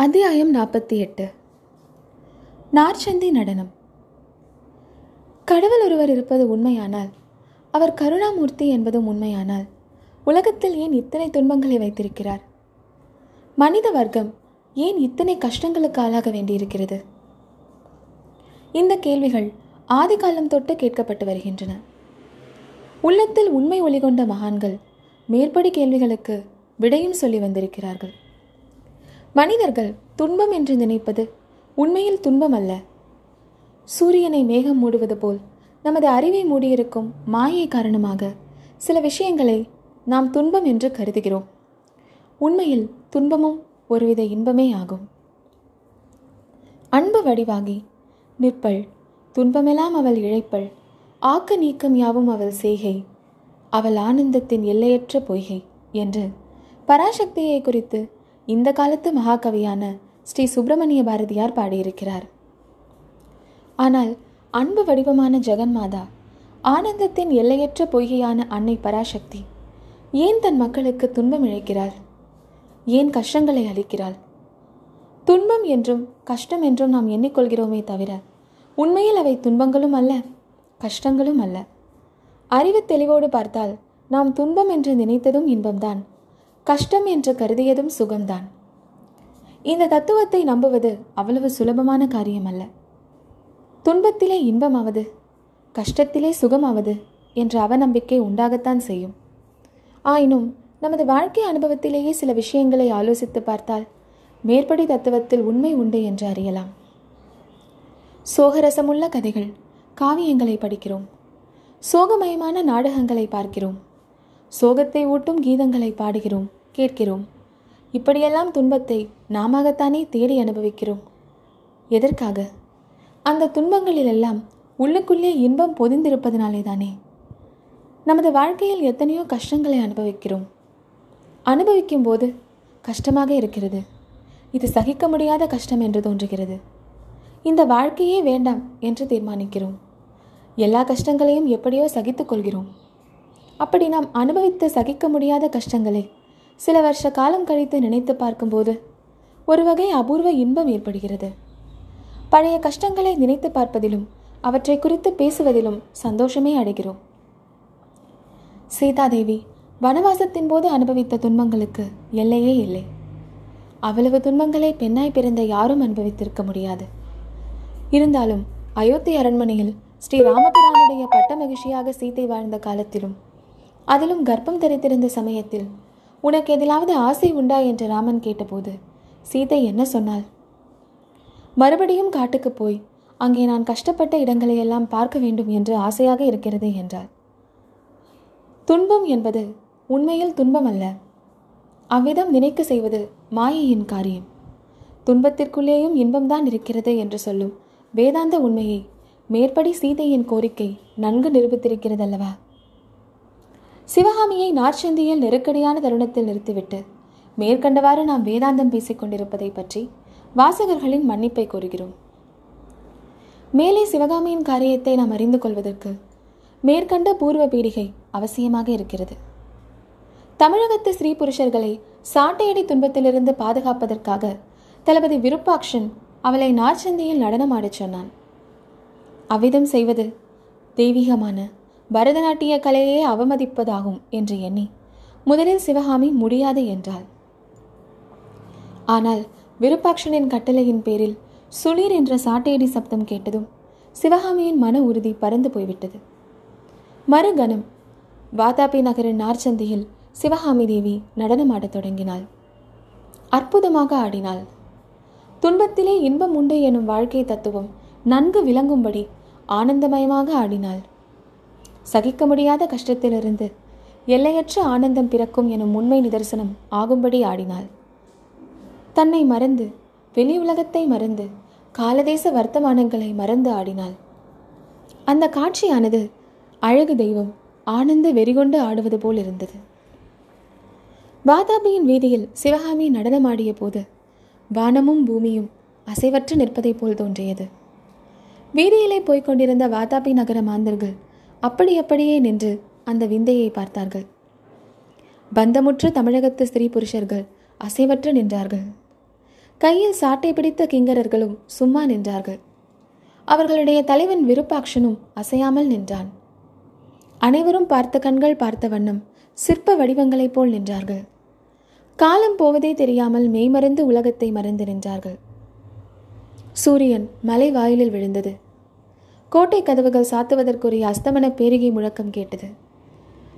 அத்தியாயம் நாற்பத்தி எட்டு. நார்ச்சந்தி நடனம். கடவுள் ஒருவர் இருப்பது உண்மையானால் அவர் கருணாமூர்த்தி என்பதும் உண்மையானால் உலகத்தில் ஏன் இத்தனை துன்பங்களை வைத்திருக்கிறார்? மனித வர்க்கம் ஏன் இத்தனை கஷ்டங்களுக்கு ஆளாக வேண்டியிருக்கிறது? இந்த கேள்விகள் ஆதிகாலம் தொட்டு கேட்கப்பட்டு வருகின்றன. உள்ளத்தில் உண்மை ஒளிகொண்ட மகான்கள் மேற்படி கேள்விகளுக்கு விடையும் சொல்லி வந்திருக்கிறார்கள். மனிதர்கள் துன்பம் என்று நினைப்பது உண்மையில் துன்பம் அல்ல சூரியனை மேகம் மூடுவது போல் நமது அறிவை மூடியிருக்கும் மாயை காரணமாக சில விஷயங்களை நாம் துன்பம் என்று கருதுகிறோம். உண்மையில் துன்பமும் ஒருவித இன்பமே ஆகும். அன்பு வடிவாகி நிற்பள் துன்பமெல்லாம் அவள் இழைப்பள் ஆக்க நீக்கம் யாவும் அவள் செய்கை அவள் ஆனந்தத்தின் எல்லையற்ற பொய்கை என்று பராசக்தியை குறித்து இந்த காலத்து மகாகவியான ஸ்ரீ சுப்பிரமணிய பாரதியார் பாடியிருக்கிறார். ஆனால் அன்பு வடிவமான ஜெகன்மாதா ஆனந்தத்தின் எல்லையற்ற பொய்கையான அன்னை பராசக்தி ஏன் தன் மக்களுக்கு துன்பம் இழைக்கிறாள்? ஏன் கஷ்டங்களை அளிக்கிறாள் துன்பம் என்றும் கஷ்டம் என்றும் நாம் எண்ணிக்கொள்கிறோமே தவிர உண்மையில் அவை துன்பங்களும் அல்ல கஷ்டங்களும் அல்ல. அறிவு தெளிவோடு பார்த்தால் நாம் துன்பம் என்று நினைத்ததும் இன்பம்தான். கஷ்டம் என்று கருதியதும் சுகம்தான். இந்த தத்துவத்தை நம்புவது அவ்வளவு சுலபமான காரியமல்ல. துன்பத்திலே இன்பமாவது கஷ்டத்திலே சுகமாவது என்ற அவநம்பிக்கை உண்டாகத்தான் செய்யும். ஆயினும் நமது வாழ்க்கை அனுபவத்திலேயே சில விஷயங்களை ஆலோசித்து பார்த்தால் மேற்படி தத்துவத்தில் உண்மை உண்டு என்று அறியலாம். சோகரசமுள்ள கதைகள் காவியங்களை படிக்கிறோம். சோகமயமான நாடகங்களை பார்க்கிறோம். சோகத்தை ஊட்டும் கீதங்களை பாடுகிறோம். கேட்கிறோம். இப்படியெல்லாம் துன்பத்தை நாமத்தானே தேடி அனுபவிக்கிறோம். எதற்காக? அந்த துன்பங்களிலெல்லாம் உள்ளுக்குள்ளே இன்பம் பொதிந்திருப்பதனாலே தானே. நமது வாழ்க்கையில் எத்தனையோ கஷ்டங்களை அனுபவிக்கிறோம். அனுபவிக்கும் போது கஷ்டமாக இருக்கிறது. இது சகிக்க முடியாத கஷ்டம் என்று தோன்றுகிறது. இந்த வாழ்க்கையே வேண்டாம் என்று தீர்மானிக்கிறோம். எல்லா கஷ்டங்களையும் எப்படியோ சகித்துக் கொள்கிறோம். அப்படி நாம் அனுபவித்த சகிக்க முடியாத கஷ்டங்களை சில வருஷ காலம் கழித்து நினைத்து பார்க்கும்போது ஒரு வகை அபூர்வ இன்பம் ஏற்படுகிறது. பழைய கஷ்டங்களை நினைத்து பார்ப்பதிலும் அவற்றை குறித்து பேசுவதிலும் சந்தோஷமே அடைகிறோம். சீதாதேவி வனவாசத்தின் போது அனுபவித்த துன்பங்களுக்கு எல்லையே இல்லை. அவ்வளவு துன்பங்களை பெண்ணாய் பிறந்த யாரும் அனுபவித்திருக்க முடியாது. இருந்தாலும் அயோத்தி அரண்மனையில் ஸ்ரீ ராமபிரானுடைய பட்ட மகிழ்ச்சியாக சீதை வாழ்ந்த காலத்திலும் அதிலும் கர்ப்பம் தெரித்திருந்த சமயத்தில் உனக்கு எதிலாவது ஆசை உண்டா என்று ராமன் கேட்டபோது சீதை என்ன சொன்னாள்? மறுபடியும் காட்டுக்கு போய் அங்கே நான் கஷ்டப்பட்ட இடங்களை எல்லாம் பார்க்க வேண்டும் என்று ஆசையாக இருக்கிறது என்றார் துன்பம் என்பது உண்மையில் துன்பம் அல்ல அவ்விதம் நினைக்க செய்வது மாயையின் காரியம். துன்பத்திற்குள்ளேயும் இன்பம்தான் இருக்கிறது என்று சொல்லும் வேதாந்த உண்மையை மேற்படி சீதையின் கோரிக்கை நன்கு நிரூபித்திருக்கிறதல்லவா? சிவகாமியை நார்ச்சந்தியில் நெருக்கடியான தருணத்தில் நிறுத்திவிட்டு மேற்கண்டவாறு நாம் வேதாந்தம் பேசிக் கொண்டிருப்பதை பற்றி வாசகர்களின் மன்னிப்பை கோருகிறோம். மேலே சிவகாமியின் காரியத்தை நாம் அறிந்து கொள்வதற்கு மேற்கண்ட பூர்வ பீடிகை அவசியமாக இருக்கிறது. தமிழகத்து ஸ்ரீ புருஷர்களை சாட்டையடி துன்பத்திலிருந்து பாதுகாப்பதற்காக தளபதி விருப்பாக்ஷன் அவளை நார்ச்சந்தியில் நடனமாடச் சொன்னான். அவ்விதம் செய்வது தெய்வீகமான பரதநாட்டிய கலையே அவமதிப்பதாகும் என்று எண்ணி முதலில் சிவகாமி முடியாது என்றாள். ஆனால் விருப்பாட்சனின் கட்டளையின் பேரில் சுளீர் என்ற சாட்டையடி சப்தம் கேட்டதும் சிவகாமியின் மன உறுதி பறந்து போய்விட்டது. மறுகணம் வாதாபி நகரின் நார்ச்சந்தியில் சிவகாமி தேவி நடனமாடத் தொடங்கினாள். அற்புதமாக ஆடினாள். துன்பத்திலே இன்பம் உண்டு எனும் வாழ்க்கை தத்துவம் நன்கு விளங்கும்படி ஆனந்தமயமாக ஆடினாள். சகிக்க முடியாத கஷ்டத்திலிருந்து எல்லையற்ற ஆனந்தம் பிறக்கும் எனும் உண்மை நிதர்சனம் ஆகும்படி ஆடினாள். தன்னை மறந்து வெளி உலகத்தை மறந்து காலதேச வர்த்தமானங்களை மறந்து ஆடினாள். அந்த காட்சியானது அழகு தெய்வம் ஆனந்த வெறிகொண்டு ஆடுவது போல் இருந்தது. வாதாபியின் வீதியில் சிவகாமி நடனமாடிய போது வானமும் பூமியும் அசைவற்று நிற்பதைப் போல் தோன்றியது. வீதியிலே போய்க் கொண்டிருந்த வாதாபி நகர மாந்தர்கள் அப்படி அப்படியே நின்று அந்த விந்தையை பார்த்தார்கள். பந்தமுற்ற தமிழகத்து ஸ்திரீ புருஷர்கள் அசைவற்று நின்றார்கள். கையில் சாட்டை பிடித்த கிங்கரர்களும் சும்மா நின்றார்கள். அவர்களுடைய தலைவன் விருப்பாக்ஷனும் அசையாமல் நின்றான். அனைவரும் பார்த்த கண்கள் பார்த்த வண்ணம் சிற்ப வடிவங்களைப் போல் நின்றார்கள். காலம் போவதே தெரியாமல் மெய்மறந்து உலகத்தை மறந்து நின்றார்கள். சூரியன் மலை வாயிலில் விழுந்தது. கோட்டை கதவுகள் சாத்துவதற்குரிய அஸ்தமன பேரிகை முழக்கம் கேட்டது.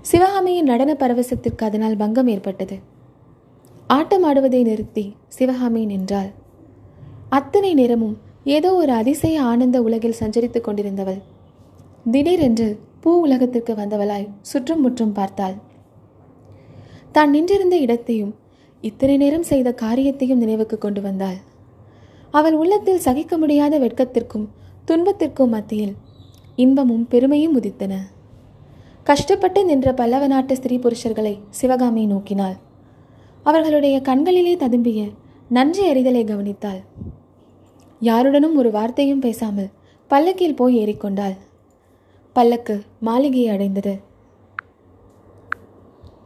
சிவகாமியின் நடன பரவசத்திற்கு அதனால் பங்கம் ஏற்பட்டது. ஆட்டம் ஆடுவதை நிறுத்தி சிவகாமி நின்றாள். அத்தனை நேரமும் ஏதோ ஒரு அதிசய ஆனந்த உலகில் சஞ்சரித்துக் கொண்டிருந்தவள். திடீரென்று பூ உலகத்திற்கு வந்தவளாய் சுற்றும் முற்றும் பார்த்தாள். தான் நின்றிருந்த இடத்தையும் இத்தனை நேரம் செய்த காரியத்தையும் நினைவுக்கு கொண்டு வந்தாள். அவள் உள்ளத்தில் சகிக்க முடியாத வெட்கத்திற்கும் துன்பத்திற்கும் மத்தியில் இன்பமும் பெருமையும் உதித்தன. கஷ்டப்பட்டு நின்ற பல்லவ நாட்டு ஸ்திரீ புருஷர்களை சிவகாமி நோக்கினாள். அவர்களுடைய கண்களிலே ததும்பிய நன்றி அறிதலை கவனித்தாள். யாருடனும் ஒரு வார்த்தையும் பேசாமல் பல்லக்கில் போய் ஏறிக்கொண்டாள். பல்லக்கு மாளிகையை அடைந்தது.